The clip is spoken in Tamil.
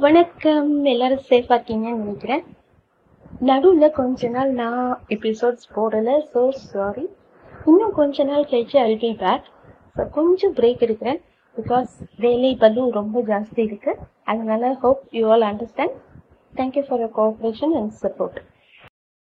வணக்கம். எல்லாரும் சேஃபாக இருக்கீங்கன்னு நினைக்கிறேன். நடுவில் கொஞ்ச நாள் நான் எபிசோட்ஸ் போடலை. ஸோ சாரி இன்னும் கொஞ்ச நாள் கழிச்சு ஐ பி பேக் ஸோ கொஞ்சம் பிரேக் எடுக்கிறேன். பிகாஸ் வேலை பலு ரொம்ப ஜாஸ்தி இருக்குது அதனால hope you all understand thank you for your cooperation and support